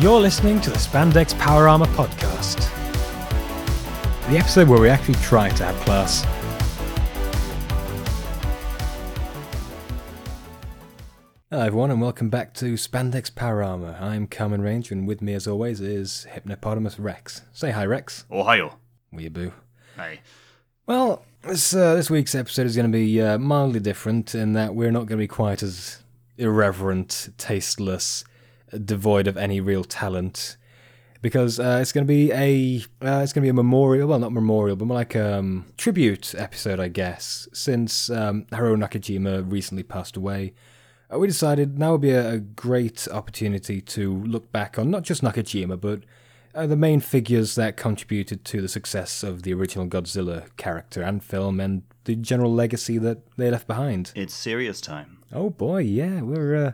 You're listening to the Spandex Power Armor podcast, the episode where we actually try to have class. Hello, everyone, and welcome back to Spandex Power Armor. I'm Carmen Ranger, and with me, as always, is Hypnopotamus Rex. Say hi, Rex. Ohio. Weeaboo. Hey. Well, this uh, this week's episode is going to be uh, mildly different in that we're not going to be quite as irreverent, tasteless, devoid of any real talent, because uh, it's going to be a uh, it's going to be a memorial. Well, not memorial, but more like a um, tribute episode, I guess. Since um, Haruo Nakajima recently passed away, uh, we decided now would be a, a great opportunity to look back on not just Nakajima, but uh, the main figures that contributed to the success of the original Godzilla character and film and the general legacy that they left behind. It's serious time. Oh boy, yeah, we're, uh,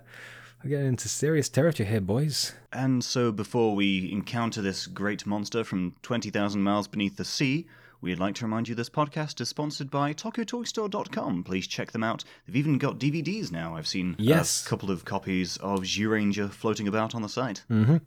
we're getting into serious territory here, boys. And so, before we encounter this great monster from 20,000 miles beneath the sea, we'd like to remind you this podcast is sponsored by TokyoToyStore.com. Please check them out. They've even got DVDs now. I've seen Yes. a couple of copies of Zyuranger floating about on the site. Mm-hmm.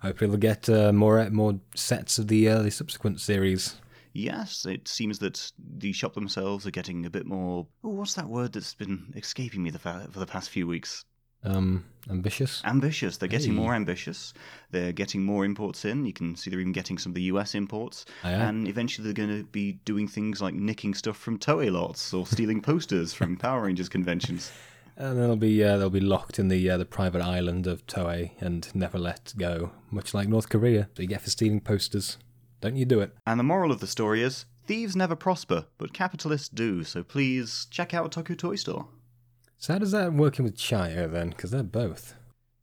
Hopefully, we'll get uh, more more sets of the uh, subsequent series. Yes, it seems that the shop themselves are getting a bit more. Oh, what's that word that's been escaping me the fa- for the past few weeks? Um, ambitious. ambitious. They're getting Hey. more ambitious. They're getting more imports in. You can see they're even getting some of the US imports. Aye, aye. And eventually they're going to be doing things like nicking stuff from Toei lots or stealing posters from Power Rangers conventions. And they'll be uh, they'll be locked in the uh, the private island of Toei and never let go, much like North Korea. So you get for stealing posters. Don't you do it? And the moral of the story is thieves never prosper, but capitalists do. So please check out Tokyo Toy Store. So how does that work in with China then? Because they're both.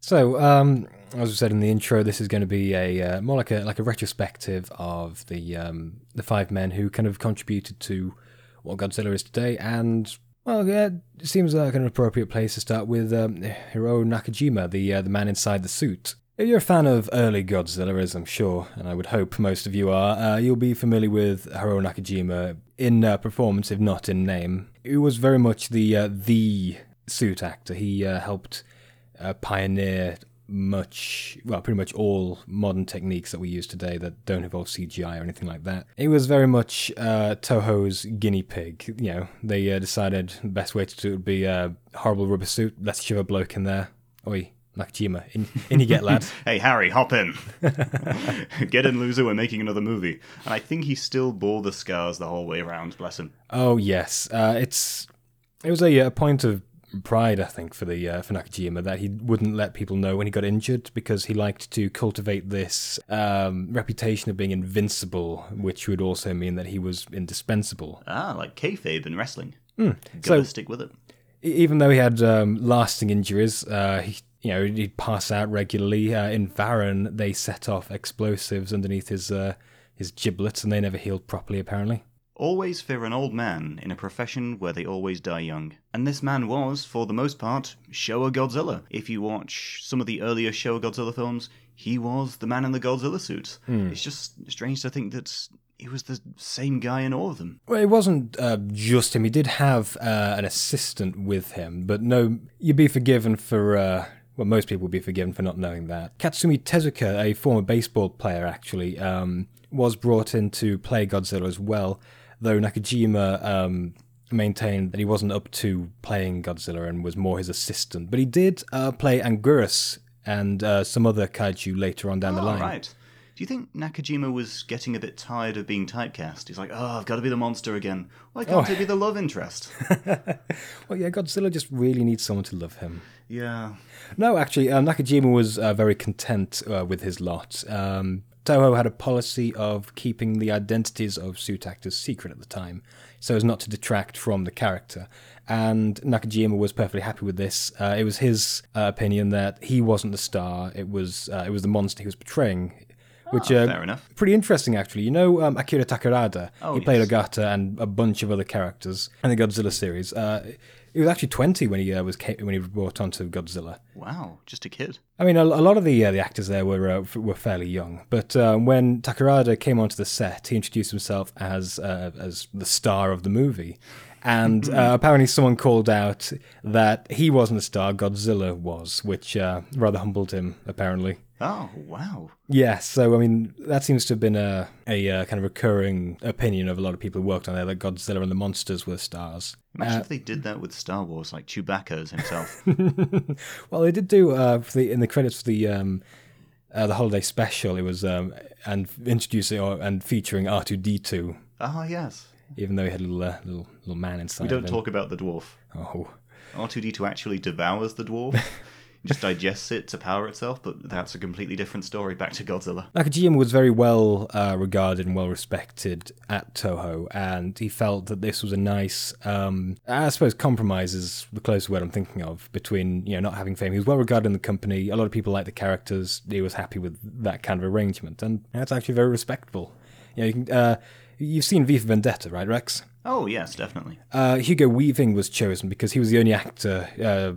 So, um, as we said in the intro, this is going to be a uh, more like a like a retrospective of the um, the five men who kind of contributed to what Godzilla is today. And well, yeah, it seems like an appropriate place to start with um, Hiro Nakajima, the uh, the man inside the suit. If you're a fan of early Godzilla, as I'm sure, and I would hope most of you are, uh, you'll be familiar with Haruo Nakajima in uh, performance, if not in name. He was very much the uh, the suit actor. He uh, helped uh, pioneer much, well, pretty much all modern techniques that we use today that don't involve CGI or anything like that. He was very much uh, Toho's guinea pig. You know, they uh, decided the best way to do it would be a horrible rubber suit. Let's shove a bloke in there. Oi, Nakajima, in, in you get, lad. Hey, Harry, hop in. Get in, loser. We're making another movie. And I think he still bore the scars the whole way around, bless him. Oh yes, uh, it's it was a, a point of pride, I think, for the uh, for Nakajima that he wouldn't let people know when he got injured because he liked to cultivate this um, reputation of being invincible, which would also mean that he was indispensable. Ah, like kayfabe in wrestling. So- Gotta stick with it. Even though he had um, lasting injuries, uh, he, you know, he'd pass out regularly. Uh, in Varan, they set off explosives underneath his uh, his giblets, and they never healed properly, apparently. Always fear an old man in a profession where they always die young. And this man was, for the most part, Showa Godzilla. If you watch some of the earlier Showa Godzilla films, he was the man in the Godzilla suit. It's just strange to think that he was the same guy in all of them. Well, it wasn't uh, just him. He did have uh, an assistant with him, but no, you'd be forgiven for. Uh, well, most people would be forgiven for not knowing that. Katsumi Tezuka, a former baseball player, actually um, was brought in to play Godzilla as well, though Nakajima um, maintained that he wasn't up to playing Godzilla and was more his assistant. But he did uh, play Anguirus and uh, some other kaiju later on down the Oh, line. right. Do you think Nakajima was getting a bit tired of being typecast? He's like, oh, I've got to be the monster again. Why can't Oh. I be the love interest? Well, yeah, Godzilla just really needs someone to love him. yeah. No, actually, um, Nakajima was uh, very content uh, with his lot. Um, Toho had a policy of keeping the identities of suit actors secret at the time, so as not to detract from the character. And Nakajima was perfectly happy with this. Uh, it was his uh, opinion that he wasn't the star; it was uh, it was the monster he was portraying. Which uh, fair enough. pretty interesting, actually. You know um, Akira Takarada? Oh, he played yes. Ogata and a bunch of other characters in the Godzilla series. Uh, he was actually 20 when he uh, was when he was brought onto Godzilla. Wow, just a kid. I mean, a, a lot of the uh, the actors there were uh, f- were fairly young, but uh, when Takarada came onto the set, he introduced himself as uh, as the star of the movie, And uh, apparently, someone called out that he wasn't a star, Godzilla was, which uh, rather humbled him, apparently. Oh, wow. Yeah, so I mean, that seems to have been a, a uh, kind of recurring opinion of a lot of people who worked on there that Godzilla and the monsters were stars. Imagine if they did that with Star Wars, like Chewbacca himself. Well, they did do uh, for the in the credits for the um, uh, the holiday special. It was um, and introducing or and featuring R two D two, Ah, yes. Even though he had a little uh, little little man inside. We don't talk about the dwarf. Oh, R2D2 actually devours the dwarf, just digests it to power itself, but that's a completely different story. Back to Godzilla. Nakajima was very well uh, regarded and well respected at Toho, and he felt that this was a nice, um, I suppose, compromise is the closest word I'm thinking of between you know not having fame. He was well regarded in the company. A lot of people liked the characters. He was happy with that kind of arrangement, and that's actually very respectable. You know, you can, uh, you've seen V for Vendetta, right, Rex? Oh, yes, definitely. Uh, Hugo Weaving was chosen because he was the only actor uh,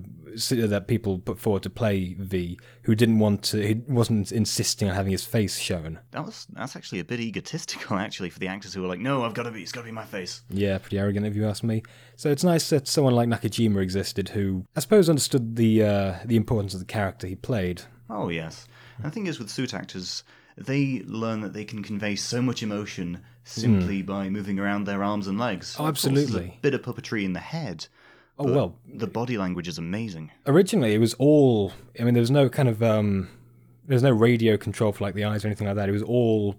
that people put forward to play V who didn't want to, he wasn't insisting on having his face shown. That was that's actually a bit egotistical, actually, for the actors who were like, "No, I've got to be. It's got to be my face." Yeah, pretty arrogant if you ask me. So it's nice that someone like Nakajima existed who, I suppose, understood the uh, the importance of the character he played. Oh, yes. And the thing is, with suit actors, they learn that they can convey so much emotion simply by moving around their arms and legs. Oh, Of absolutely. a bit of puppetry in the head. Oh well, the body language is amazing. originally it was all. I mean, there was no kind of um, there was no radio control for like the eyes or anything like that. It was all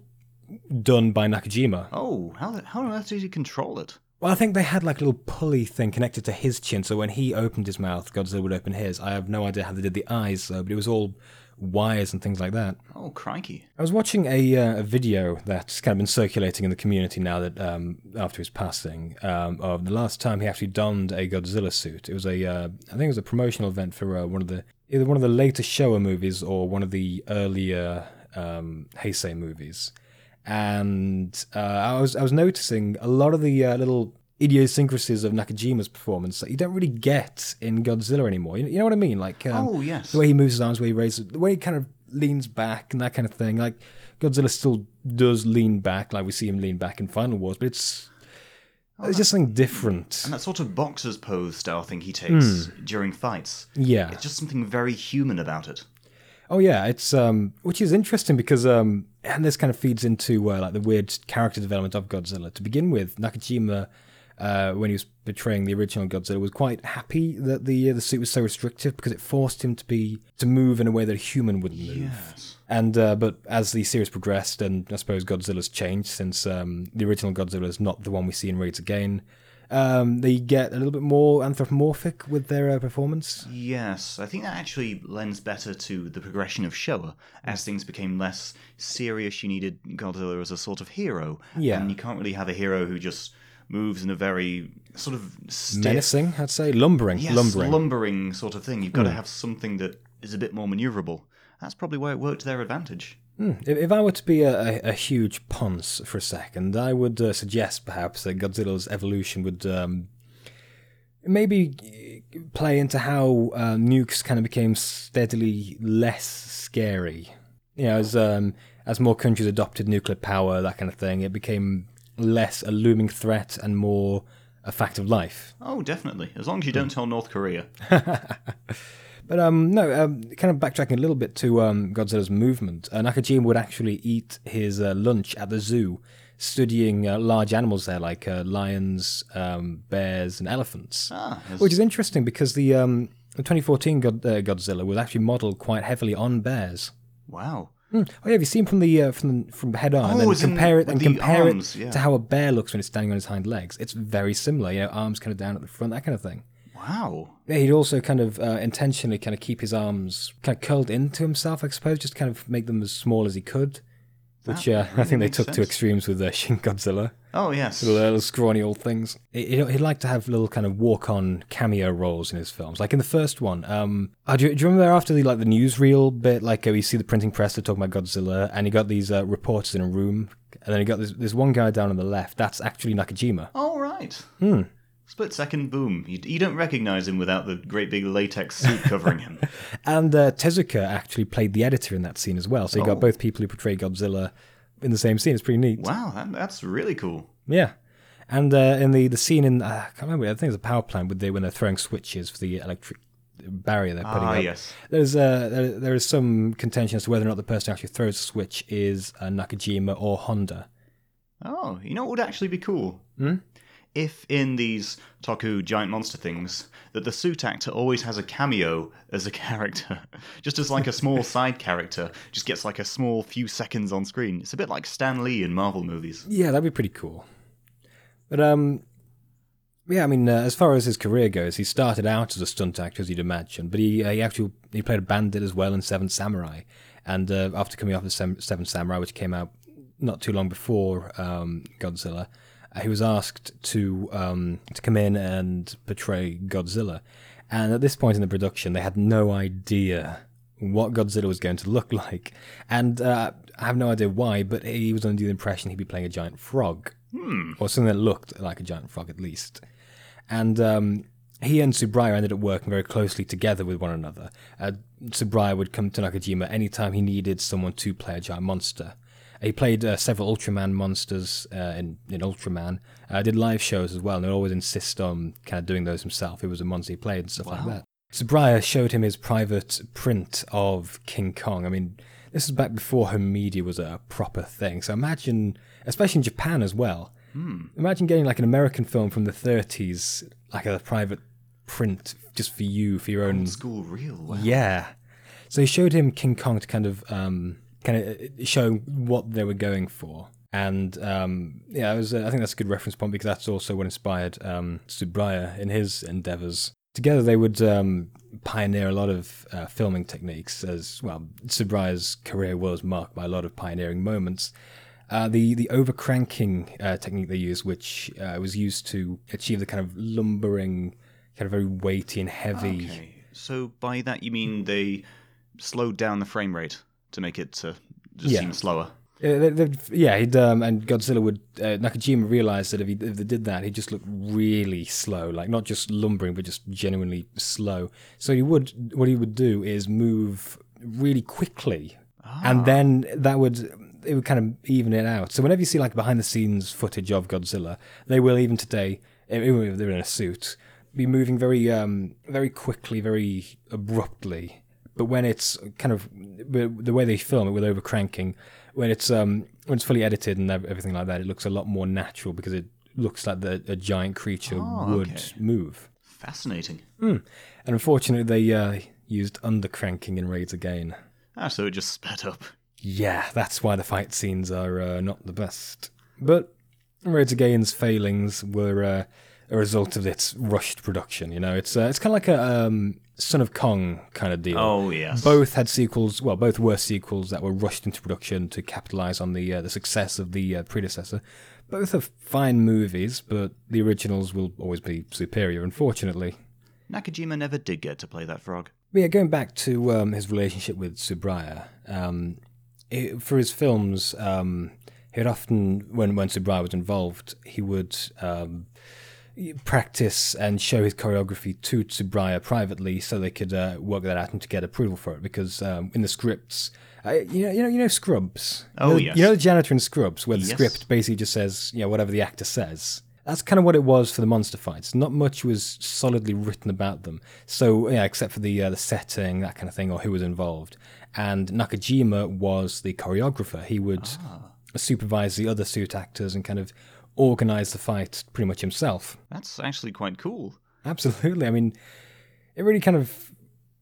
done by Nakajima. Oh, how how on earth did he control it? Well, I think they had like a little pulley thing connected to his chin, so when he opened his mouth, Godzilla would open his. I have no idea how they did the eyes, though, but it was all wires and things like that. Oh, crikey! I was watching a, uh, a video that's kind of been circulating in the community now that um, after his passing um, of the last time he actually donned a Godzilla suit. It was a uh, I think it was a promotional event for uh, one of the either one of the later Showa movies or one of the earlier um, Heisei movies. And uh, I was I was noticing a lot of the uh, little idiosyncrasies of Nakajima's performance that you don't really get in Godzilla anymore. You, know what I mean? Like um, oh, yes. the way he moves his arms, the way he raises, the way he kind of leans back and that kind of thing. Like Godzilla still does lean back, like we see him lean back in Final Wars, but it's it's just something different. And that sort of boxer's pose style thing he takes during fights. Yeah. It's just something very human about it. Oh yeah, it's um, which is interesting because um, and this kind of feeds into uh, like the weird character development of Godzilla. To begin with, Nakajima, uh, when he was portraying the original Godzilla, was quite happy that the uh, the suit was so restrictive because it forced him to be to move in a way that a human wouldn't move. Yes. And uh, but as the series progressed, and I suppose Godzilla's changed since um, the original Godzilla is not the one we see in Raids Again. Um, they get a little bit more anthropomorphic with their uh, performance. Yes, I think that actually lends better to the progression of Showa. As things became less serious, you needed Godzilla as a sort of hero. Yeah. And you can't really have a hero who just moves in a very sort of stiff, Menacing, I'd say, lumbering, yes, lumbering. lumbering sort of thing. You've got to have something that is a bit more maneuverable. That's probably why it worked to their advantage. Hmm. If, if I were to be a, a, a huge ponce for a second, I would uh, suggest perhaps that Godzilla's evolution would um, maybe uh, play into how uh, nukes kind of became steadily less scary. You know, as um, as more countries adopted nuclear power, that kind of thing, it became less a looming threat and more a fact of life. Oh, definitely. As long as you don't tell North Korea. But um, no, um, kind of backtracking a little bit to um, Godzilla's movement. Uh, Nakajima would actually eat his uh, lunch at the zoo, studying uh, large animals there like uh, lions, um, bears, and elephants. Ah. Which is interesting because the, um, the 2014 God, uh, Godzilla was actually modelled quite heavily on bears. wow. Hmm. Oh yeah, have you seen from the uh, from from head on, and Oh, then compare it and compare arms, it yeah. to how a bear looks when it's standing on its hind legs? It's very similar. You know, arms kind of down at the front, that kind of thing. Wow. Yeah, he'd also kind of uh, intentionally kind of keep his arms kind of curled into himself, I suppose, just kind of make them as small as he could. Which uh, I think they took to extremes with uh, Shin Godzilla. Oh, yes. Little, uh, little scrawny old things. He- He'd, he'd like to have little kind of walk-on cameo roles in his films. Like in the first one, um, oh, do, you, do you remember after the like the newsreel bit, like uh, you see the printing press they're talking about Godzilla, and you got these uh, reporters in a room, and then you got this, this one guy down on the left. That's actually Nakajima. All right. Hmm. Split second, boom. You, you don't recognize him without the great big latex suit covering him. And uh, Tezuka actually played the editor in that scene as well. So you Oh. got both people who portray Godzilla in the same scene. It's pretty neat. Wow, that, that's really cool. Yeah. And uh, in the, the scene in uh, I can't remember I think it's a power plant with the when they're throwing switches for the electric barrier they're putting Ah, up. yes. There's uh, there, there is some contention as to whether or not the person who actually throws the switch is uh, Nakajima or Honda. Oh, you know what would actually be cool? Hmm? If in these Toku giant monster things, that the suit actor always has a cameo as a character, just as like a small side character, just gets like a small few seconds on screen. It's a bit like Stan Lee in Marvel movies. Yeah, that'd be pretty cool. But um, yeah, I mean, uh, as far as his career goes, he started out as a stunt actor, as you'd imagine, but he uh, he actually he played a bandit as well in Seven Samurai, and uh, after coming off of Sem- Seven Samurai, which came out not too long before um, Godzilla, he was asked to um, to come in and portray Godzilla, and at this point in the production, they had no idea what Godzilla was going to look like, and uh, I have no idea why, but he was under the impression he'd be playing a giant frog, or something that looked like a giant frog at least. And um, he and Tsuburaya ended up working very closely together with one another. Uh, Tsuburaya would come to Nakajima anytime he needed someone to play a giant monster. He played uh, several Ultraman monsters uh, in, in Ultraman. Uh, did live shows as well, and he'd always insist on kind of doing those himself. It was a monster he played and stuff like that. So Tsuburaya showed him his private print of King Kong. I mean, this is back before home media was a proper thing. So imagine, especially in Japan as well, imagine getting like an American film from the 30s, like a private print just for you, for your own. Old school real. Wow. Yeah. So he showed him King Kong to kind of um, kind of show what they were going for. And um, yeah, was, uh, I think that's a good reference point because that's also what inspired um, Tsuburaya in his endeavors. Together, they would um, pioneer a lot of uh, filming techniques. As well, Tsuburaya's career was marked by a lot of pioneering moments. Uh, the the overcranking uh, technique they used, which uh, was used to achieve the kind of lumbering, kind of very weighty and heavy. Okay. So by that you mean they slowed down the frame rate to make it uh, just Yeah. seem slower. Uh, they- yeah, he'd um, and Godzilla would uh, Nakajima realized that if he if they did that, he'd just look really slow, like not just lumbering, but just genuinely slow. So he would what he would do is move really quickly, and then that would it would kind of even it out. So whenever you see like behind the scenes footage of Godzilla, they will even today, even if they're in a suit, be moving very um very quickly, very abruptly. But when it's kind of the way they film it with overcranking, when it's um when it's fully edited and everything like that, it looks a lot more natural because it looks like the, a giant creature Oh, would okay. move. Fascinating. And unfortunately, they uh, used undercranking in Raids Again. Ah, so it just sped up. Yeah, that's why the fight scenes are uh, not the best. But Raids Again's failings were uh, a result of its rushed production. You know, it's uh, it's kind of like a um, Son of Kong kind of deal. Oh yes. Both had sequels. Well, both were sequels that were rushed into production to capitalize on the uh, the success of the uh, predecessor. Both are fine movies, but the originals will always be superior, unfortunately. Nakajima never did get to play that frog. But yeah, going back to um, his relationship with Tsuburaya, um, it, for his films, um, he would often, when when Tsuburaya was involved, he would um, practice and show his choreography to Tsuburaya privately, so they could uh, work that out and to get approval for it. Because um, in the scripts, uh, you know, you know, you know, Scrubs. Oh, you know, yes. You know the janitor in Scrubs, where the Yes. script basically just says, you know, whatever the actor says. That's kind of what it was for the monster fights. Not much was solidly written about them. So yeah, except for the uh, the setting, that kind of thing, or who was involved. And Nakajima was the choreographer. He would supervise the other suit actors and kind of organize the fight pretty much himself. That's actually quite cool. Absolutely. I mean, it really kind of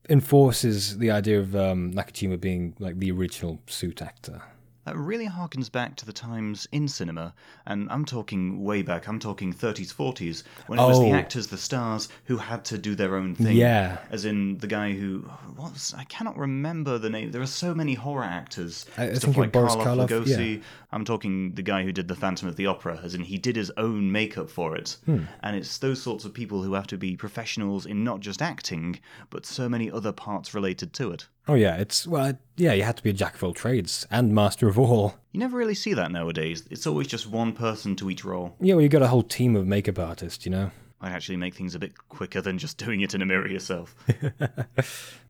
enforces the idea of um, Nakajima being like the original suit actor. That really harkens back to the times in cinema, and I'm talking way back, I'm talking 30s, 40s, when it was the Oh. actors, the stars, who had to do their own thing. Yeah. As in the guy who, what was, I cannot remember the name. There are so many horror actors. I- I stuff think like Boris Karloff, Karloff, Lugosi. I'm talking the guy who did The Phantom of the Opera, as in he did his own makeup for it. Hmm. And it's those sorts of people who have to be professionals in not just acting, but so many other parts related to it. Oh yeah, it's well, yeah, you had to be a jack of all trades and master of all. You never really see that nowadays. It's always just one person to each role. Yeah, well, you got a whole team of makeup artists, you know. Might actually make things a bit quicker than just doing it in a mirror yourself.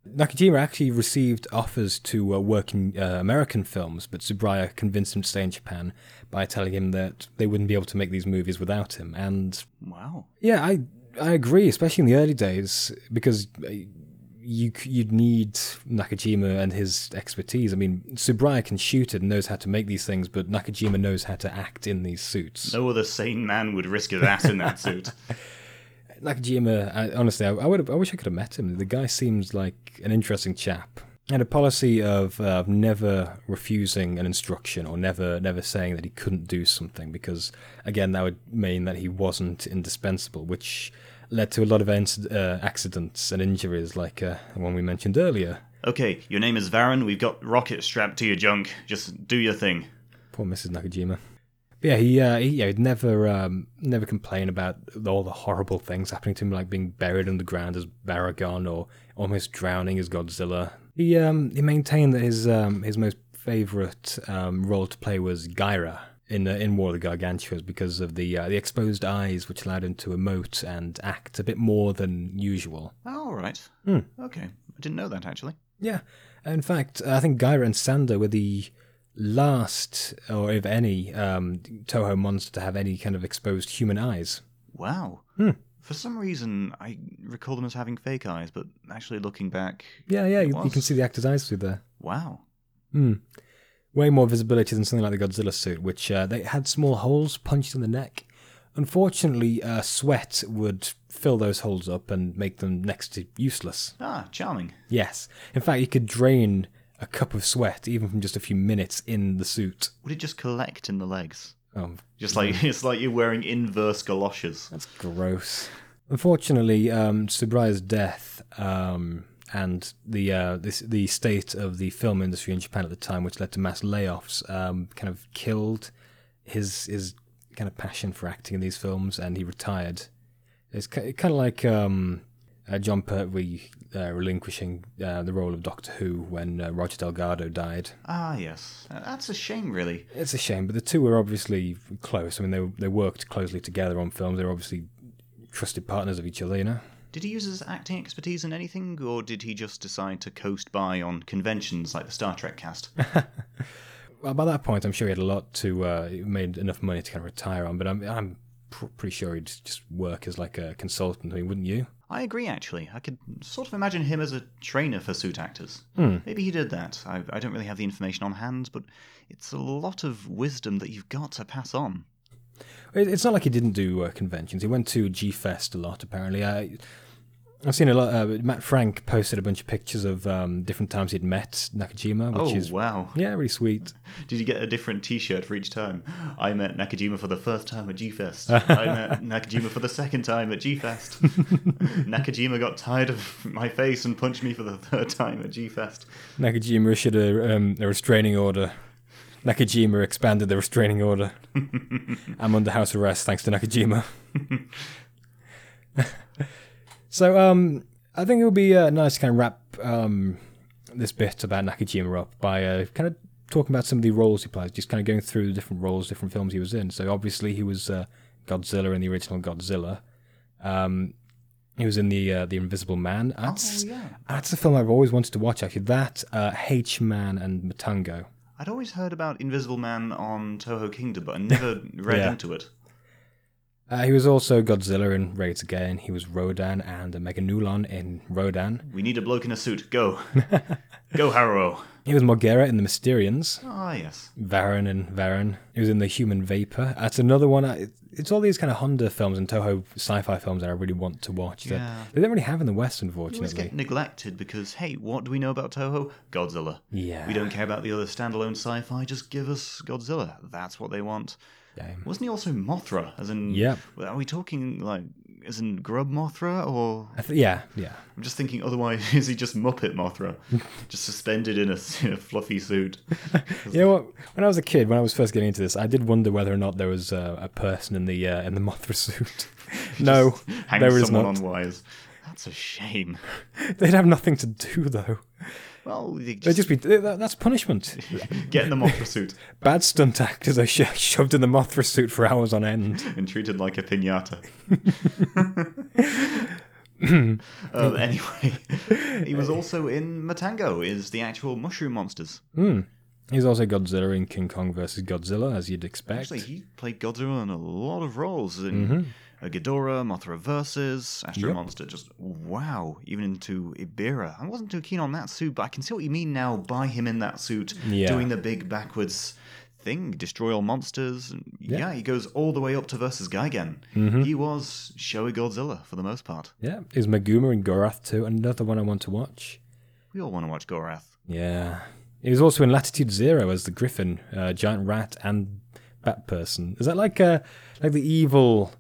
Nakajima actually received offers to uh, work in uh, American films, but Tsuburaya convinced him to stay in Japan by telling him that they wouldn't be able to make these movies without him. And Wow. yeah, I I agree, especially in the early days, because uh, you you'd need Nakajima and his expertise. I mean, Tsuburaya can shoot it and knows how to make these things, but Nakajima knows how to act in these suits. No other sane man would risk his ass in that suit. Nakajima, I, honestly, I, I would. I wish I could have met him. The guy seems like an interesting chap. Had a policy of uh, of never refusing an instruction or never never saying that he couldn't do something because again that would mean that he wasn't indispensable, which led to a lot of inc- uh, accidents and injuries like uh, the one we mentioned earlier. Okay, your name is Varan. We've got rockets strapped to your junk. Just do your thing. Poor Mrs. Nakajima. But yeah, he, uh, he yeah, he'd never um, never complain about all the horrible things happening to him, like being buried underground as Baragon or almost drowning as Godzilla. He um, he maintained that his um, his most favorite um, role to play was Gaira in uh, in War of the Gargantuas because of the uh, the exposed eyes, which allowed him to emote and act a bit more than usual. Oh, all right. Hmm. Okay, I didn't know that actually. Yeah, in fact, I think Gaira and Sanda were the last, or if any, um, Toho monster to have any kind of exposed human eyes. Wow. Hmm. For some reason, I recall them as having fake eyes, but actually looking back, Yeah, yeah, you, you can see the actor's eyes through there. wow. Hmm. Way more visibility than something like the Godzilla suit, which uh, they had small holes punched in the neck. Unfortunately, uh, sweat would fill those holes up and make them next to useless. Ah, charming. Yes. In fact, you could drain a cup of sweat, even from just a few minutes in the suit. Would it just collect in the legs? Oh, Just like it's like you're wearing inverse galoshes. That's gross. Unfortunately, um, Tsuburaya's death um, and the uh, this, the state of the film industry in Japan at the time, which led to mass layoffs, um, kind of killed his his kind of passion for acting in these films, and he retired. It's kind of like um, uh, Jon Pertwee uh, relinquishing uh, the role of Doctor Who when uh, Roger Delgado died. Ah, yes. That's a shame, really. It's a shame, but the two were obviously close. I mean, they they worked closely together on films. They were obviously trusted partners of each other, you know. Did he use his acting expertise in anything, or did he just decide to coast by on conventions like the Star Trek cast? Well, by that point, I'm sure he had a lot to uh, made enough money to kind of retire on. But I'm I'm pr- pretty sure he'd just work as like a consultant, I mean, wouldn't you? I agree, actually. I could sort of imagine him as a trainer for suit actors. Hmm. Maybe he did that. I, I don't really have the information on hand, but it's a lot of wisdom that you've got to pass on. It's not like he didn't do uh, conventions. He went to G Fest a lot, apparently. I, I've seen a lot. Uh, Matt Frank posted a bunch of pictures of um, different times he'd met Nakajima, which oh, is wow. yeah, really sweet. Did you get a different t shirt for each time? I met Nakajima for the first time at G Fest. I met Nakajima for the second time at G Fest. Nakajima got tired of my face and punched me for the third time at G Fest. Nakajima issued a, um, a restraining order. Nakajima expanded the restraining order. I'm under house arrest thanks to Nakajima. So, um, I think it would be uh, nice to kind of wrap um, this bit about Nakajima up by uh, kind of talking about some of the roles he plays, just kind of going through the different roles, different films he was in. So, obviously, he was uh, Godzilla in the original Godzilla. Um, he was in the uh, the Invisible Man. That's oh, yeah. that's a film I've always wanted to watch. Actually, that uh, H Man and Matango. I'd always heard about Invisible Man on Toho Kingdom, but I never read Yeah. into it. Uh, he was also Godzilla in Raids Again. He was Rodan and a Meganulon in Rodan. We need a bloke in a suit. Go. Go, Harrow. He was Mogera in The Mysterians. Ah, yes. Varan and Varan. He was in The Human Vapor. That's another one. I, it's all these kind of Honda films and Toho sci-fi films that I really want to watch. That Yeah. they don't really have in the West, You always unfortunately. get neglected because, hey, what do we know about Toho? Godzilla. Yeah. We don't care about the other standalone sci-fi. Just give us Godzilla. That's what they want. Yeah. Wasn't he also Mothra? As in, Yep. Are we talking like as in Grub Mothra, or th- yeah, yeah. I'm just thinking? Otherwise, is he just Muppet Mothra, just suspended in a, in a fluffy suit? You know what? When I was a kid, when I was first getting into this, I did wonder whether or not there was uh, a person in the uh, in the Mothra suit. no, Hang there is someone not. on wires. That's a shame. They'd have nothing to do though. Well, they They'd just just be that, that's punishment. get in the Mothra suit Bad stunt actors are sho- shoved in the Mothra suit for hours on end. and treated like a pinata. uh, anyway, he was also in Matango, is the actual mushroom monsters. Hmm. He's also Godzilla in King Kong versus Godzilla, as you'd expect. Actually, he played Godzilla in a lot of roles in uh, Ghidorah, Mothra versus Astro Yep. Monster. Just wow, even into Ebirah. I wasn't too keen on that suit, but I can see what you mean now. By him in that suit, Yeah. doing the big backwards thing, destroy all monsters. And yeah. he goes all the way up to versus Gigan. Mm-hmm. He was Showa Godzilla for the most part. yeah, is Maguma and Gorath too? Another one I want to watch. We all want to watch Gorath. Yeah. He was also in Latitude Zero as the Griffin, uh, giant rat and bat person. Is that like uh, like the evil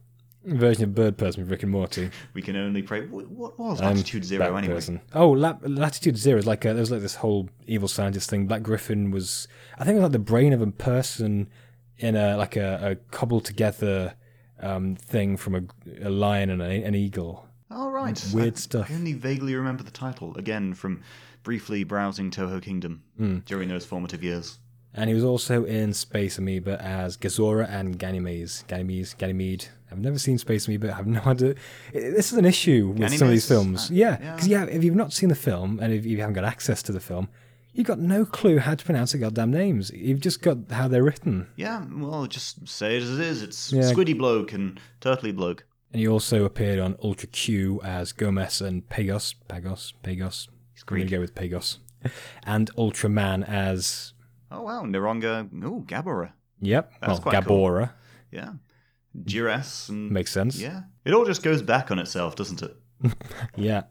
version of bird person with Rick and Morty? We can only pray. What was Um, Latitude Zero anyway? person. Oh, La- Latitude Zero is like a, there was like this whole evil scientist thing. Black Griffin was, I think, it was like the brain of a person in a like a, a cobbled together um, thing from a, a lion and a, an eagle. All right. Weird I, stuff. I only vaguely remember the title again from briefly browsing Toho Kingdom Hmm. during those formative years. And he was also in Space Amoeba as Gazora and Ganymedes. Ganymedes, Ganymede. I've never seen Space Me, but I have no idea. This is an issue with some of these films. Uh, Yeah, yeah. because yeah, if you've not seen the film and if you haven't got access to the film, you've got no clue how to pronounce the goddamn names. You've just got how they're written. Yeah, well, just say it as it is. It's Yeah. Squiddy Bloke and Turtley Bloke. And he also appeared on Ultra Q as Gomess and Pagos. Pagos? Pagos? I'm going to go with Pagos. And Ultraman as. Oh, wow, Neronga. Oh, Gabora. Yep. That's well, quite cool. Gabora. Yeah. Jiras and. Makes sense. Yeah. It all just goes back on itself, doesn't it? Yeah.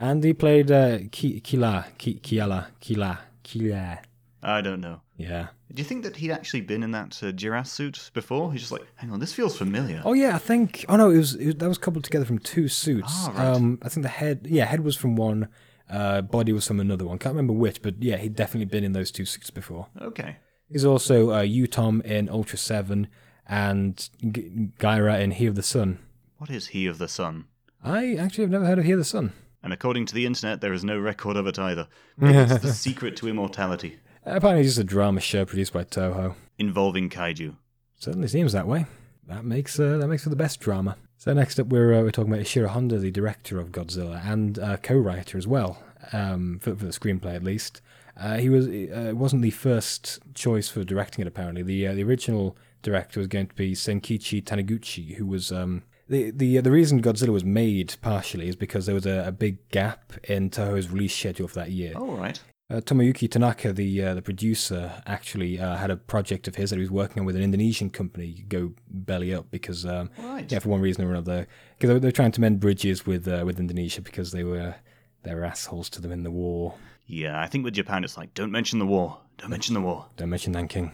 And he played uh, Ki- Kila, Ki- Kiala, Kila, Kila. I don't know. Yeah. Do you think that he'd actually been in that uh, Jiras suit before? He's just like, hang on, this feels familiar. Oh yeah, I think. Oh no, it was, it was that was coupled together from two suits. Ah, right. Um, I think the head, yeah, head was from one, uh, body was from another one. Can't remember which, but yeah, he'd definitely been in those two suits before. Okay. He's also uh, Utom in Ultra Seven and G- Gyra in He of the Sun. What is He of the Sun? I actually have never heard of He of the Sun. And according to the internet, there is no record of it either. Maybe it's the secret to immortality Apparently, it's just a drama show produced by Toho. involving kaiju. Certainly seems that way. That makes uh, that makes for the best drama. So next up, we're uh, we're talking about Ishiro Honda, the director of Godzilla and uh, co-writer as well, um, for, for the screenplay at least. Uh, he was uh, wasn't the first choice for directing it. Apparently, the uh, the original director was going to be Senkichi Taniguchi, who was um, the the the reason Godzilla was made partially is because there was a, a big gap in Toho's release schedule for that year. All right. Uh, Tomoyuki Tanaka, the uh, the producer, actually uh, had a project of his that he was working on with an Indonesian company go belly up because, um, Right. yeah, for one reason or another, because they were, they were trying to mend bridges with uh, with Indonesia because they were they were assholes to them in the war. Yeah, I think with Japan, it's like, don't mention the war. Don't mention the war. Don't mention Nanking.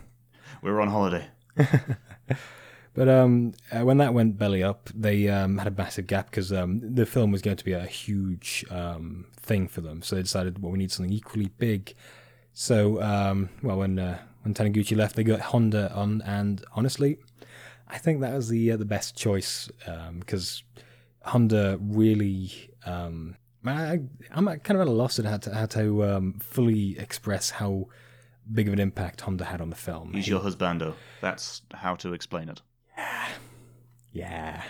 We're on holiday. But um, uh, when that went belly up, they um, had a massive gap because um, the film was going to be a huge um, thing for them. So they decided, well, we need something equally big. So, um, well, when uh, when Taniguchi left, they got Honda on, and honestly, I think that was the uh, the best choice because Honda really. Um, I, I'm kind of at a loss at how to, how to um, fully express how big of an impact Honda had on the film. He's your husbando. That's how to explain it. Yeah. Yeah.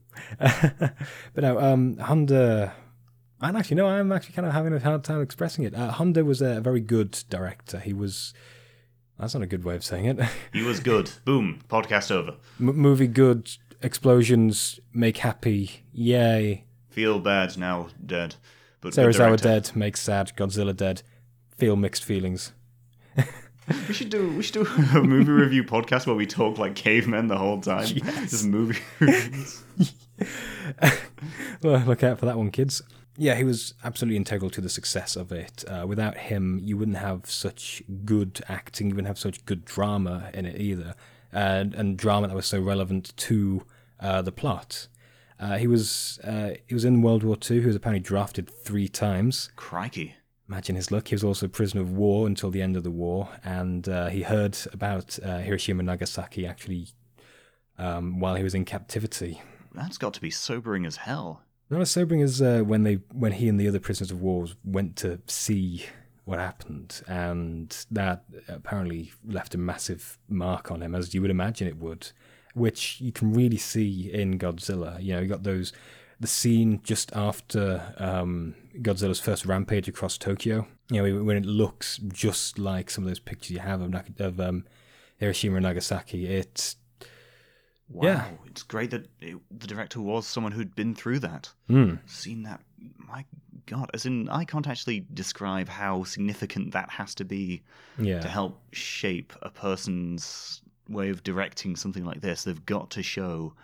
but no, um, Honda. And actually, no, I'm actually kind of having a hard time expressing it. Uh, Honda was a very good director. He was. That's not a good way of saying it. He was good. Boom. Podcast over. M- movie good, explosions, make happy, yay. Feel bad now, dead. But Sarah good Sauer director. dead, make sad, Godzilla dead, feel mixed feelings. We should do we should do a movie review podcast where we talk like cavemen the whole time. Just movie reviews. well, look out for that one, kids. Yeah, he was absolutely integral to the success of it. Uh, without him, you wouldn't have such good acting, you wouldn't have such good drama in it either, and and drama that was so relevant to uh, the plot. Uh, he was uh, he was in World War Two. He was apparently drafted three times. Crikey. Imagine his luck. He was also a prisoner of war until the end of the war, and uh, he heard about uh, Hiroshima and Nagasaki actually um, while he was in captivity. That's got to be sobering as hell. Not as sobering as uh, when they when he and the other prisoners of war went to see what happened, and that apparently left a massive mark on him, as you would imagine it would, which you can really see in Godzilla. You know, you got those the scene just after um, Godzilla's first rampage across Tokyo. You know, when it looks just like some of those pictures you have of, of um, Hiroshima and Nagasaki. It's Wow, Yeah. it's great that it, the director was someone who'd been through that, mm, seen that. My God, as in, I can't actually describe how significant that has to be yeah, to help shape a person's way of directing something like this. They've got to show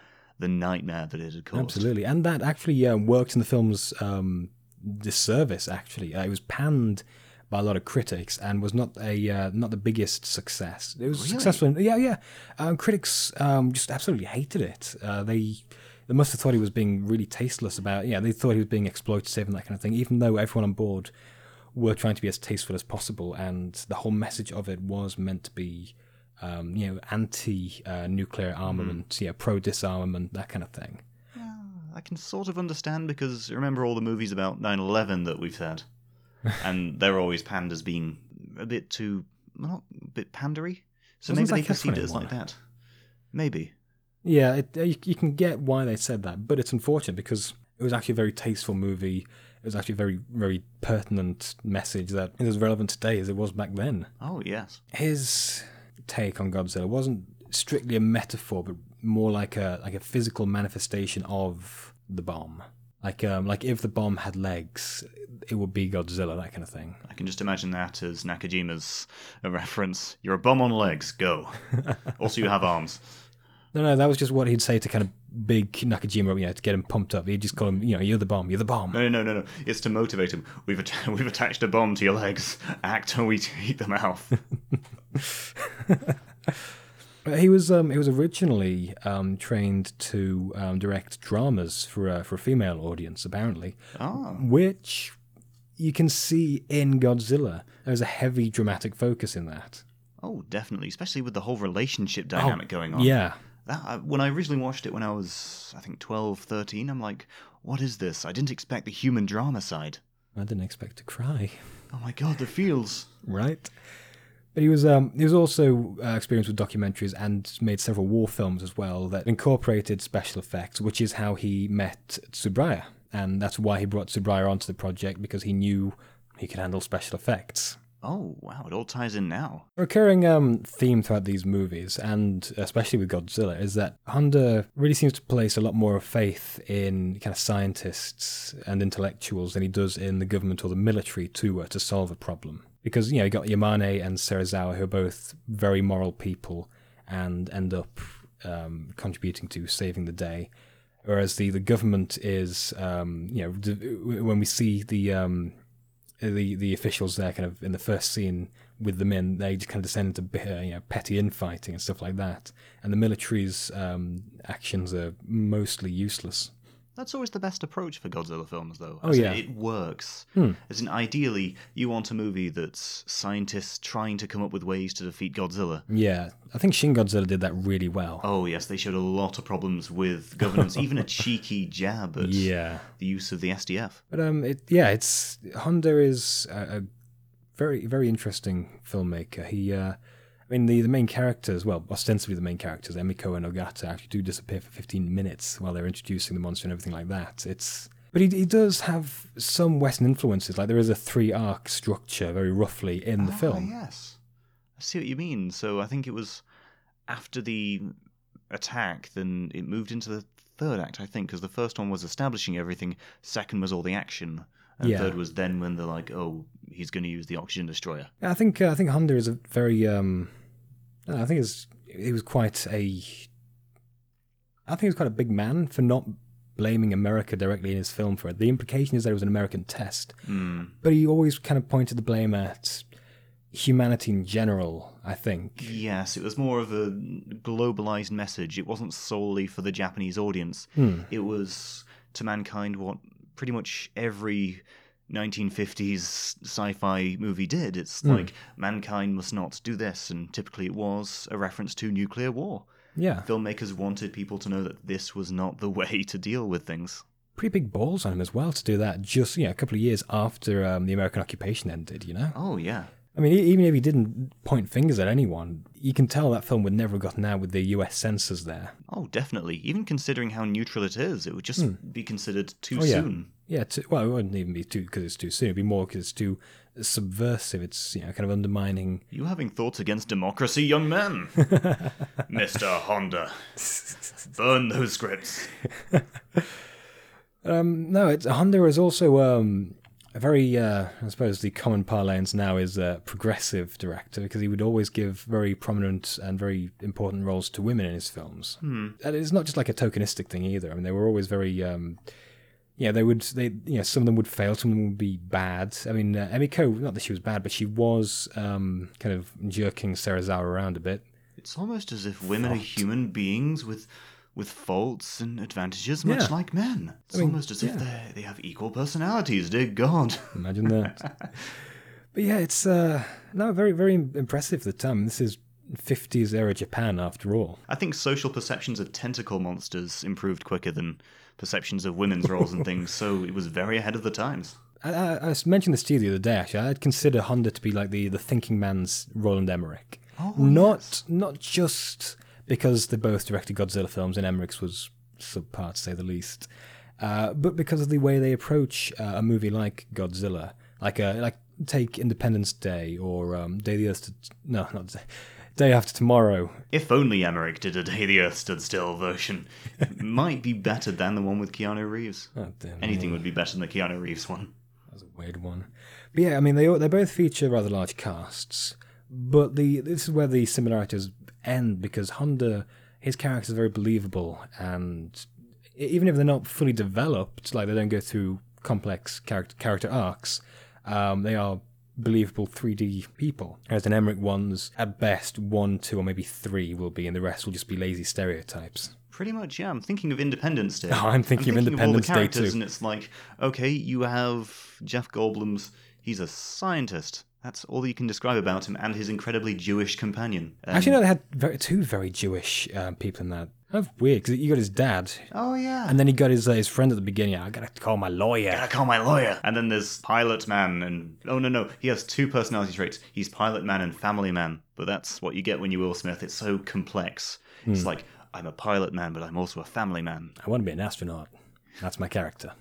the nightmare that it had caused. absolutely, and that actually uh, worked in the film's um, disservice. Actually, uh, it was panned by a lot of critics and was not a uh, not the biggest success. It was Really? successful. In, yeah, yeah. Um, critics um, just absolutely hated it. Uh, they they must have thought he was being really tasteless about. Yeah, they thought he was being exploitative and that kind of thing. Even though everyone on board were trying to be as tasteful as possible, and the whole message of it was meant to be. Um, you know, anti-nuclear armament, yeah, pro-disarmament, that kind of thing. Yeah, I can sort of understand because remember all the movies about 9/11 that we've had, and they're always panned as being a bit too, well, not a bit pandery. So Wasn't maybe they perceived it as like that. Maybe. Yeah, it, uh, you, you can get why they said that, but it's unfortunate because it was actually a very tasteful movie. It was actually a very, very pertinent message that is as relevant today as it was back then. Oh yes. His take on Godzilla wasn't strictly a metaphor, but more like a like a physical manifestation of the bomb. Like um, like if the bomb had legs, it would be Godzilla, that kind of thing. I can just imagine that as Nakajima's a reference. You're a bomb on legs. Go. also, you have arms. No, no, that was just what he'd say to kind of big Nakajima, you know, to get him pumped up. He'd just call him, you know, you're the bomb, you're the bomb. No, no, no, no. It's to motivate him. We've att- we've attached a bomb to your legs. Act or we eat them out. He was um, he was originally um, trained to um, direct dramas for a, for a female audience, apparently, oh. which you can see in Godzilla. There's a heavy dramatic focus in that. Oh, definitely. Especially with the whole relationship dynamic going on. Yeah, That, when I originally watched it when I was, I think, 12, 13, I'm like, what is this? I didn't expect the human drama side. I didn't expect to cry. Oh my god, the feels. right? But he was um, he was also uh, experienced with documentaries and made several war films as well that incorporated special effects, which is how he met Tsuburaya, and that's why he brought Tsuburaya onto the project because he knew he could handle special effects. Oh, wow, it all ties in now. A recurring um, theme throughout these movies, and especially with Godzilla, is that Honda really seems to place a lot more faith in kind of scientists and intellectuals than he does in the government or the military to uh, to solve a problem. Because you know you got Yamane and Serizawa, who are both very moral people and end up um, contributing to saving the day, whereas the the government is um, you know when we see the um, the the officials there kind of in the first scene with the men they just kind of descend into uh, you know petty infighting and stuff like that. And the military's um, actions are mostly useless That's always the best approach for Godzilla films, though. Oh, yeah. It works. Hmm. As in, ideally, you want a movie that's scientists trying to come up with ways to defeat Godzilla. yeah i think shin godzilla did that really well Oh, yes, they showed a lot of problems with governance, even a cheeky jab at yeah the use of the SDF. but um it yeah it's honda is a, a very very interesting filmmaker he uh I mean, the, the main characters, well, ostensibly the main characters, Emiko and Ogata, actually do disappear for 15 minutes while they're introducing the monster and everything like that. It's But he, he does have some Western influences. Like, there is a three arc structure, very roughly, in the Ah, film. yes. I see what you mean. So I think it was after the attack, then it moved into the third act, I think, because the first one was establishing everything, second was all the action, and Yeah. third was then when they're like, oh, he's going to use the oxygen destroyer. I think uh, I think Honda is a very um, I think it's he was quite a I think he was quite a big man for not blaming America directly in his film for it. The implication is that it was an American test, Hmm. but he always kind of pointed the blame at humanity in general. I think. Yes, it was more of a globalized message. It wasn't solely for the Japanese audience. Hmm. It was to mankind what pretty much every 1950s sci-fi movie did. It's Hmm. like mankind must not do this, and typically it was a reference to nuclear war. Yeah, Filmmakers wanted people to know that this was not the way to deal with things. pretty big balls on him as well to do that. Just you know, a couple of years after um, the American occupation ended. You know. Oh yeah. I mean, even if he didn't point fingers at anyone, you can tell that film would never have gotten out with the U.S. censors there. Oh, definitely. Even considering how neutral it is, it would just be considered too Oh, yeah. soon. Yeah, too, well, it wouldn't even be too because it's too soon. It'd be more because it's too subversive. It's you know kind of undermining. You having thoughts against democracy, young man? Mr. Honda. Burn those scripts. Um, no, it's Honda is also um, a very, uh, I suppose, the common parlance now is a progressive director because he would always give very prominent and very important roles to women in his films. And it's not just like a tokenistic thing either. I mean, they were always very. Um, yeah, they would. They, you know, some of them would fail, some of them would be bad. I mean, uh, Emiko, not that she was bad, but she was um, kind of jerking Sarah Serizawa around a bit. It's almost as if women are human beings with with faults and advantages, much Yeah. like men. It's mean, almost as if they they have equal personalities. Dear God. Imagine that. but yeah, it's uh, no very very impressive the time. This is 50s era Japan after all. I think social perceptions of tentacle monsters improved quicker than perceptions of women's roles and things, so it was very ahead of the times. I, I, I mentioned this to you the other day. Actually, I'd consider Honda to be like the, the thinking man's Roland Emmerich. Oh, not not just because they both directed Godzilla films, and Emmerich's was subpar to say the least, uh, but because of the way they approach uh, a movie like Godzilla, like a like take Independence Day or um, Day the Earth. No, not Day, Day After Tomorrow. If only Emmerich did a Day the Earth Stood Still version. It might be better than the one with Keanu Reeves. Oh. Anything would be better than the Keanu Reeves one. That was a weird one. But yeah, I mean, they they both feature rather large casts, but the this is where the similarities end because Honda, his character is very believable, and even if they're not fully developed, like they don't go through complex character character arcs, um, they are believable 3D people. Whereas in Emmerich ones, at best, one, two, or maybe three will be, and the rest will just be lazy stereotypes. Pretty much, yeah. I'm thinking of Independence Day. Oh, I'm thinking of all the Independence Day characters, too. And it's like, okay, you have Jeff Goldblum's. He's a scientist. That's all you can describe about him, and his incredibly Jewish companion. Um, Actually, no, they had very, two very Jewish um, people in that. That's weird because you got his dad, Oh yeah. And then he got his uh, his friend at the beginning. I gotta call my lawyer. Gotta call my lawyer. And then there's Pilot Man, and oh no no, he has two personality traits. He's Pilot Man and Family Man. But that's what you get when you Will Smith. It's so complex. Hmm. It's like I'm a pilot man, but I'm also a family man. I want to be an astronaut. That's my character.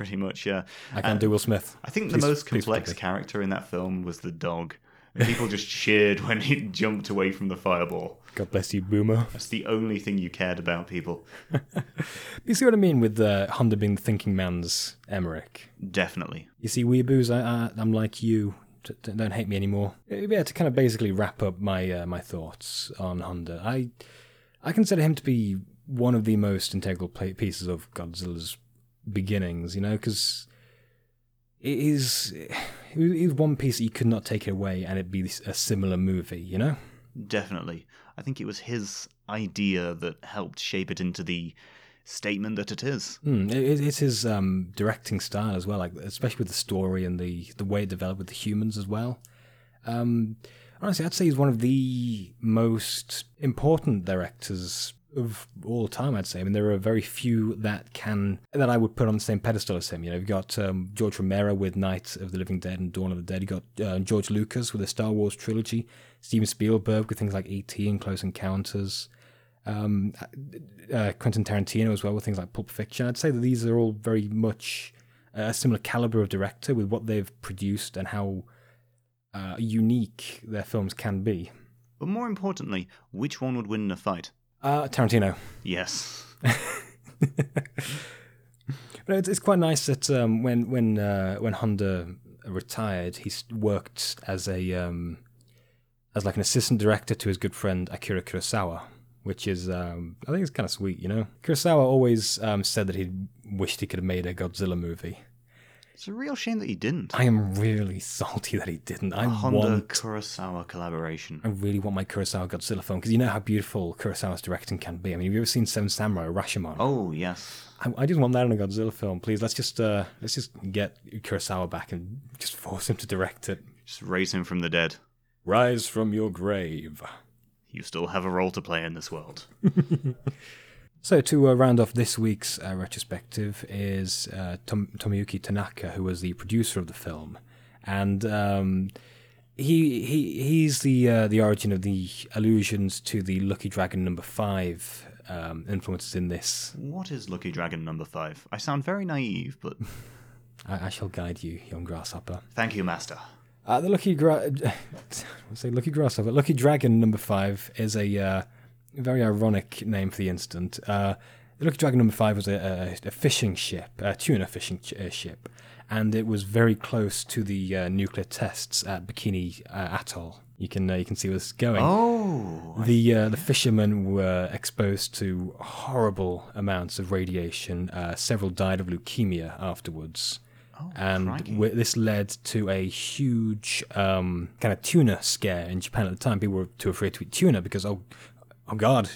Pretty much, yeah. I can't do Will Smith. I think Please- the most complex character in that film was the dog. And People just cheered when he jumped away from the fireball. God bless you, Boomer. That's the only thing you cared about, people. You see what I mean with uh, Honda being the thinking man's Emmerich? Definitely. You see, weeaboos, I, I, I'm like you. D- don't hate me anymore. Uh, Yeah, to kind of basically wrap up my uh, my thoughts on Honda, I I consider him to be one of the most integral pieces of Godzilla's beginnings. You know, because it is it is one piece that you could not take it away, and it'd be a similar movie. You know. Definitely. I think it was his idea that helped shape it into the statement that it is. Mm, it, it's his um, directing style as well, like especially with the story and the the way it developed with the humans as well. Um, honestly, I'd say he's one of the most important directors of all time. I'd say. I mean, there are very few that can that I would put on the same pedestal as him. You know, you've got um, George Romero with Night of the Living Dead and Dawn of the Dead. You got uh, George Lucas with the Star Wars trilogy. Steven Spielberg with things like E.T. and Close Encounters um, uh, Quentin Tarantino as well with things like Pulp Fiction. I'd say that these are all very much a similar caliber of director with what they've produced and how uh, unique their films can be. But more importantly, which one would win in a fight? Uh, Tarantino. Yes. But it's, it's quite nice that um, when when uh, when Honda retired, he worked as a um, as like an assistant director to his good friend Akira Kurosawa, which is um, I think it's kind of sweet, you know. Kurosawa always um, said that he wished he could have made a Godzilla movie. It's a real shame that he didn't. I am really salty that he didn't. I A Honda want, Kurosawa collaboration. I really want my Kurosawa Godzilla film because you know how beautiful Kurosawa's directing can be. I mean, have you ever seen Seven Samurai or Rashomon? Oh yes. I, I just want that in a Godzilla film, please. Let's just uh, let's just get Kurosawa back and just force him to direct it. Just raise him from the dead. Rise from your grave. You still have a role to play in this world. So to uh, round off this week's uh, retrospective is uh, Tom- Tomoyuki Tanaka, who was the producer of the film, and um, he he he's the uh, the origin of the allusions to the Lucky Dragon number five um, influences in this. What is Lucky Dragon number five? I sound very naive, but I, I shall guide you, young grasshopper. thank you, Master. Uh, the Lucky Gra- say Lucky Grasshopper. Lucky Dragon number five is a uh, very ironic name for the incident. Uh, the Lucky Dragon number five was a, a, a fishing ship, a tuna fishing ch- uh, ship, and it was very close to the uh, nuclear tests at Bikini uh, Atoll. You can uh, you can see where this is going. Oh, The uh, the fishermen were exposed to horrible amounts of radiation. Uh, several died of leukemia afterwards, Oh, and wi- this led to a huge um, kind of tuna scare in Japan at the time. People were too afraid to eat tuna because oh, oh God,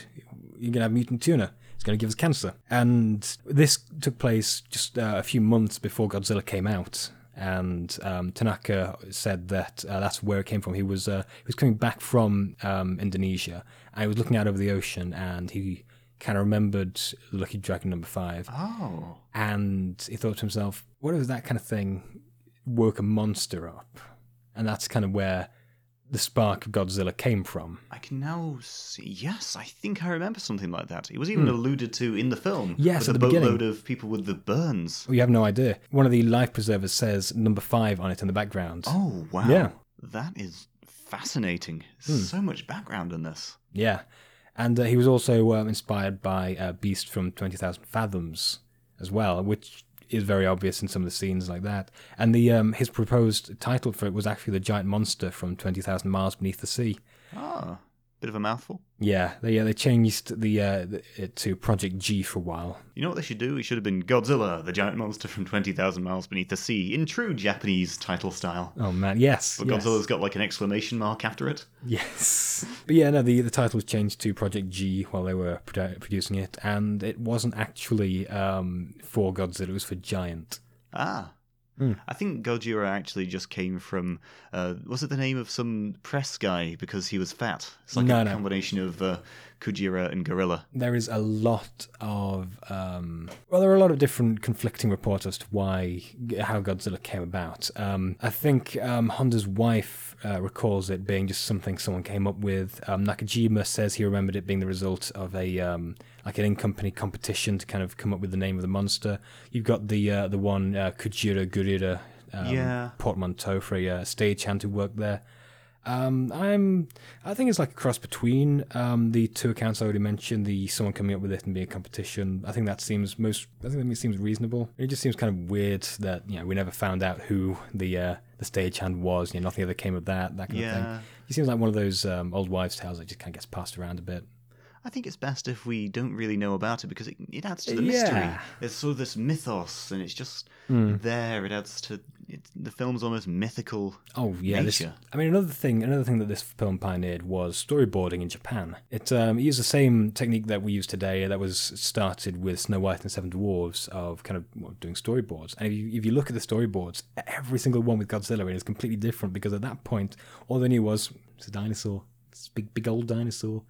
you're gonna have mutant tuna. It's gonna give us cancer. And this took place just uh, a few months before Godzilla came out. And um, Tanaka said that uh, that's where it came from. He was uh, he was coming back from um, Indonesia, and he was looking out over the ocean, and he kind of remembered Lucky Dragon number five oh, and he thought to himself, what if that kind of thing woke a monster up? And that's kind of where the spark of Godzilla came from. I can now see. Yes, I think I remember something like that. It was even alluded to in the film. Yes, with at a boatload of people with the burns. You have no idea. One of the life preservers says number five on it in the background. Oh wow, Yeah. That is fascinating. So much background in this. Yeah. And uh, he was also um, inspired by uh, Beast from 20,000 Fathoms as well, which is very obvious in some of the scenes like that. And the um, his proposed title for it was actually The Giant Monster from 20,000 Miles Beneath the Sea. Ah, bit of a mouthful. Yeah, they, yeah, they changed the, uh, the it to Project G for a while. You know what they should do? It should have been Godzilla, the giant monster from 20,000 Miles Beneath the Sea, in true Japanese title style. Oh man, yes. But yes. Godzilla's got like an exclamation mark after it. Yes. But yeah, no, the, the title was changed to Project G while they were produ- producing it, and it wasn't actually um, for Godzilla, it was for Giant. Ah. Hmm. I think Gojira actually just came from, uh, was it the name of some press guy because he was fat? It's like No, a no. combination of uh, Kujira and Gorilla. There is a lot of, um, well, there are a lot of different conflicting reports as to why, how Godzilla came about. Um, I think um, Honda's wife uh, recalls it being just something someone came up with. Um, Nakajima says he remembered it being the result of a, um, like an in-company competition to kind of come up with the name of the monster. You've got the uh, the one uh, Kujira Gorira um, Yeah. portmanteau for a uh, stagehand who worked there. Um, I'm, I think it's like a cross between um, the two accounts I already mentioned, the someone coming up with it and being a competition. I think that seems most. I think that seems reasonable. It just seems kind of weird that you know we never found out who the uh, the stagehand was. You know, nothing ever came of that. That kind of Yeah. thing. He seems like one of those um, old wives' tales that just kind of gets passed around a bit. I think it's best if we don't really know about it because it, it adds to the mystery. Yeah. There's sort of this mythos, and it's just there. It adds to it, the film's almost mythical. Oh yeah, this. I mean another thing, another thing that this film pioneered was storyboarding in Japan. It um, used the same technique that we use today, that was started with Snow White and the Seven Dwarfs, of kind of well, doing storyboards. And if you, if you look at the storyboards, every single one with Godzilla in is completely different because at that point, all they knew was it's a dinosaur, it's a big, big old dinosaur.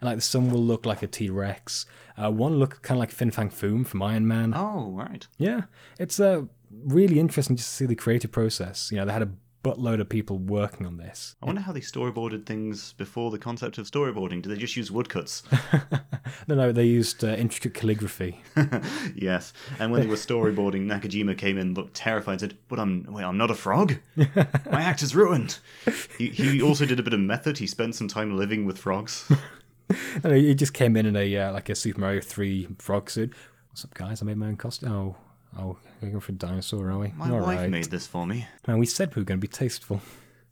And like the sun will look like a T Rex. Uh, one look kind of like Fin Fang Foom from Iron Man. Oh, right. Yeah, it's uh, really interesting just to see the creative process. You know, they had a buttload of people working on this. I wonder how they storyboarded things before the concept of storyboarding. Did they just use woodcuts? no, no, they used uh, intricate calligraphy. yes. And when they were storyboarding, Nakajima came in, looked terrified, and said, "But I'm wait, I'm not a frog. My act is ruined." He, he also did a bit of method. He spent some time living with frogs. No, he just came in in a uh, like a Super Mario Three frog suit. What's up, guys? I made my own costume. Oh, oh, we're going for a dinosaur, are we? My All wife right. made this for me. Man, we said we were going to be tasteful.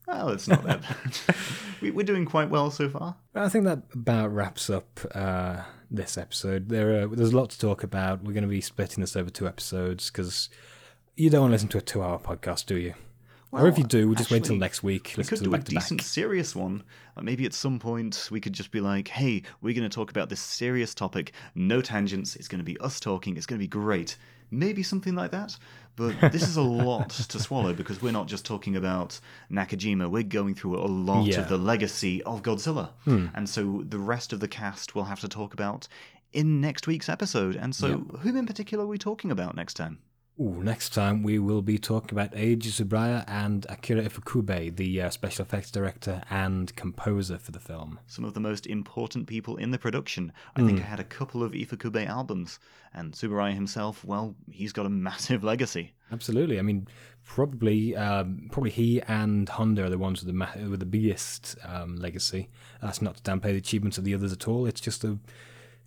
Well, it's not that bad. we, we're doing quite well so far. I think that about wraps up uh, this episode. There, are, there's a lot to talk about. We're going to be splitting this over two episodes because you don't want to listen to a two-hour podcast, do you? or if you do, we'll just wait till actually, next week. We could do a back to back. decent, serious one. Like maybe at some point we could just be like, "Hey, we're going to talk about this serious topic. No tangents. It's going to be us talking. It's going to be great." Maybe something like that. But this is a lot to swallow because we're not just talking about Nakajima. We're going through a lot Yeah. of the legacy of Godzilla, hmm. and so the rest of the cast will have to talk about in next week's episode. And so, whom in particular are we talking about next time? Ooh, next time we will be talking about Eiji Tsuburaya and Akira Ifukube, the uh, special effects director and composer for the film. Some of the most important people in the production. I think I had a couple of Ifukube albums, and Tsuburaya himself, well, he's got a massive legacy. Absolutely. I mean, probably, um, probably he and Honda are the ones with the ma- with the biggest um, legacy. That's not to downplay the achievements of the others at all. It's just a,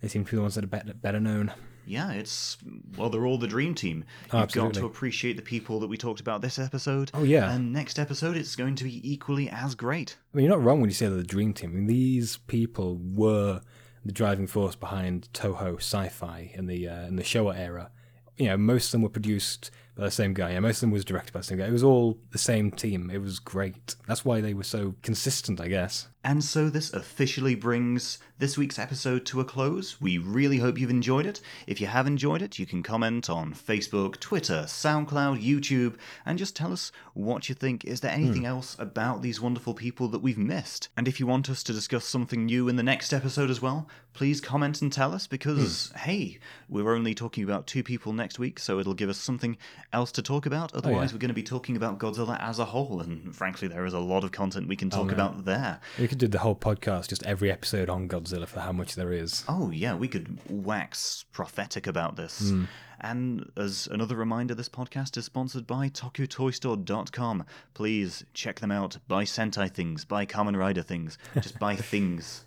they seem to be the ones that are better, better known. Yeah, it's well, they're all the dream team. You've Oh, got to appreciate the people that we talked about this episode. Oh, yeah. and next episode it's going to be equally as great. I mean, you're not wrong when you say they're the dream team. I mean, these people were the driving force behind Toho Sci-Fi in the uh, in the Showa era. You know, most of them were produced by the same guy. Yeah, most of them was directed by the same guy. It was all the same team. It was great. That's why they were so consistent, I guess. And so this officially brings this week's episode to a close. We really hope you've enjoyed it. If you have enjoyed it, you can comment on Facebook, Twitter, SoundCloud, YouTube, and just tell us what you think. Is there anything hmm. else about these wonderful people that we've missed? And if you want us to discuss something new in the next episode as well, please comment and tell us because, hmm. hey, we're only talking about two people next week, so it'll give us something else to talk about. Oh, Otherwise, we're going to be talking about Godzilla as a whole, and frankly, there is a lot of content we can oh, talk about there. Could do the whole podcast, just every episode on Godzilla for how much there is. Oh, yeah, we could wax prophetic about this. Hmm. And as another reminder, this podcast is sponsored by TokuToyStore.com. Please check them out. Buy Sentai things, buy Kamen Rider things, just buy things.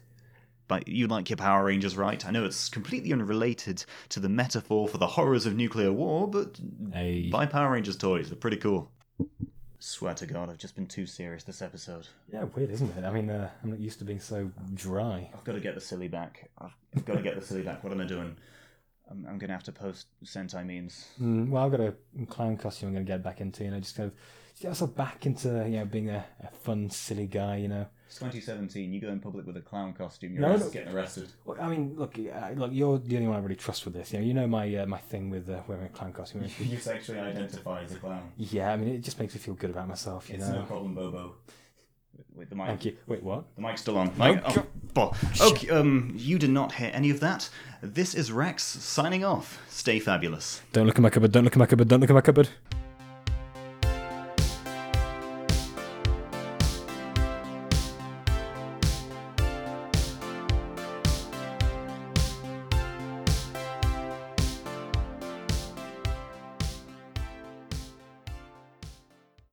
But you like your Power Rangers, right? I know it's completely unrelated to the metaphor for the horrors of nuclear war, but Hey. buy Power Rangers toys. They're pretty cool. Swear to God, I've just been too serious this episode. Yeah, weird, isn't it? I mean, uh, I'm not used to being so dry. I've got to get the silly back. I've, got to get the silly back. What am I doing? I'm, I'm going to have to post Sentai memes. Mm, well, I've got a clown costume I'm going to get back into, you know, just kind of get myself back into, you know, being a, a fun, silly guy, you know. It's 2017. You go in public with a clown costume. You're No, no. getting arrested. Well, I mean, look, uh, look, you're the only one I really trust with this. You know, you know my uh, my thing with uh, wearing a clown costume. You sexually identify as a clown. yeah, I mean, it just makes me feel good about myself, you It's know. no problem, Bobo. Wait, the mic. Thank you. Wait, what? The mic's still on. Mic- oh, bo- okay, um, you did not hear any of that. This is Rex signing off. Stay fabulous. Don't look at my cupboard. Don't look at my cupboard. Don't look at my cupboard.